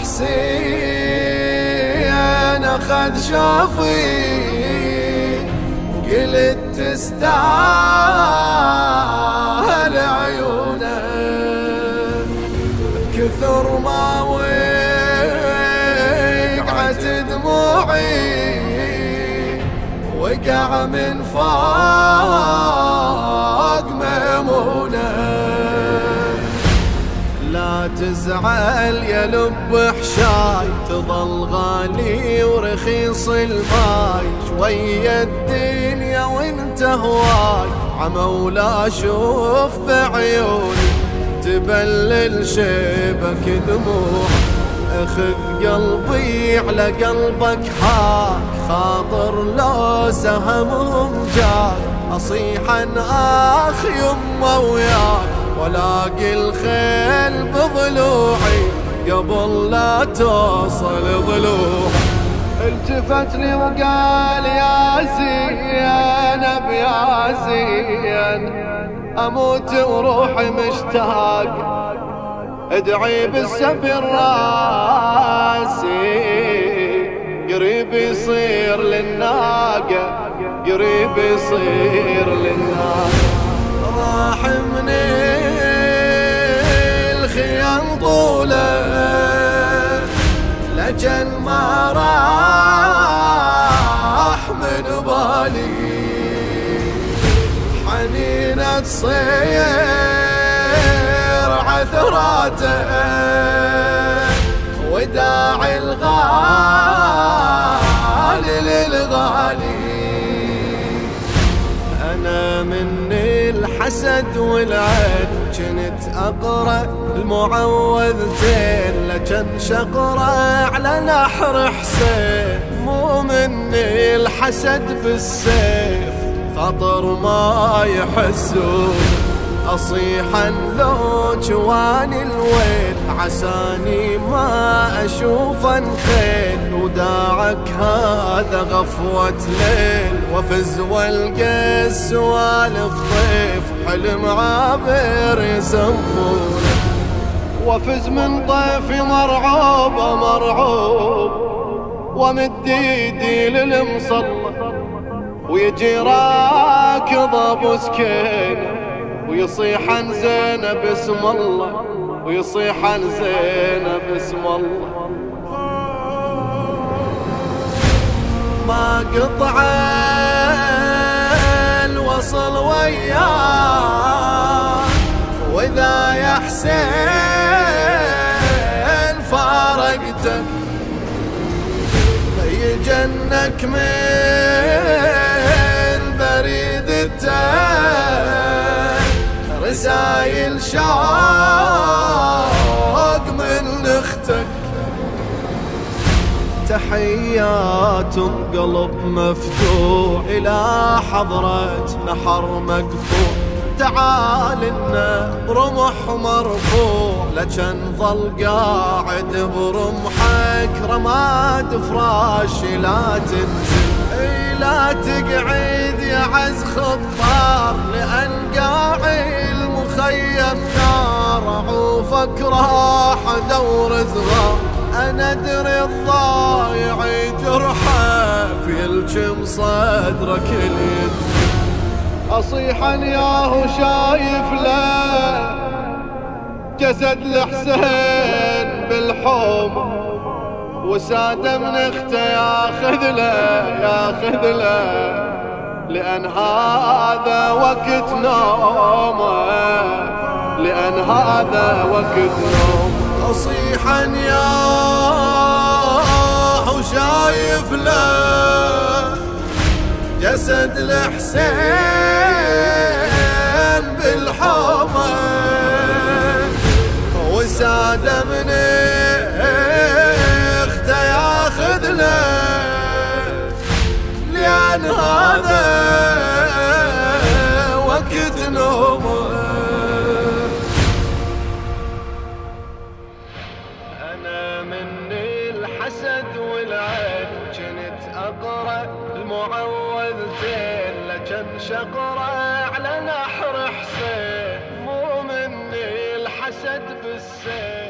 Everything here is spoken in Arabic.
حسين أخذ شافي قلت تستاهل عيونه. كثر ما وقعت دموعي وقع من فوق ميمونه لا تزعل يا لب حشاي تظل غالي ورخيص الماي شوية الدنيا وانت هواي عمولا أشوف بعيوني. تبلل شيبك دموع اخذ قلبي على قلبك حاك. خاطر لو سهمهم جاك اصيحا اخ يمه وياك. ولاقي الخيل بضلوعي قبل لا توصل ضلوع التفت لي وقال يا زينب يا زين أموت وروحي مشتاق. ادعي بالسبر راسي قريب يصير للناقة قريب يصير للناقة. راح من الخيام طوله لجن ما راح من بالي. حنينة تصير عثراته وداعي الغالي للغالي. أنا من الحسد والعد كنت أقرأ المعوذتين لكن شقرا على نحر حسين مو مني الحسد بالسيف خطر ما يحسون. أصيحا لو جواني الويل عساني ما أشوف خيل وداعك هذا غفوة ليل. وفز والقى السوالف طيف حلم عابر يسمونه وفز من طيفي مرعوبة مرعوب. ومد ايدي للمصلى ويجي راكض أبو سكينه ويصيح عن زينب اسم الله ويصيح عن زينب اسم الله. ما قطع الوصل وياه وإذا يا حسين فارقتك يجنك من بريدته رسايل شوق من أختك. تحيات قلب مفتوح إلى حضرة نحر مقطوع تعال لنا برمح مرفوع. لكن ظل قاعد برمحك. رماد فراشي لا تنزل. لا تقعد يا عز خطار لأن قاعد المخيم نار عوفك راح ادور زغار أنا أدري الضايع جرحه يلجم صدرك اليد. اصيحا ياهو شايف له جسد الحسين بالحوم. وسادة من اخته ياخذ له ياخذ له. لأن هذا وقت نومه. لأن هذا وقت نوم أصيحا يا وشايف له جسد الحسين لأن هذا وقت نومه. أنا من الحسد والعين كنت أقرأ المعوذتين لكن شقرأ على نحر حسين مو مني الحسد بالسيف.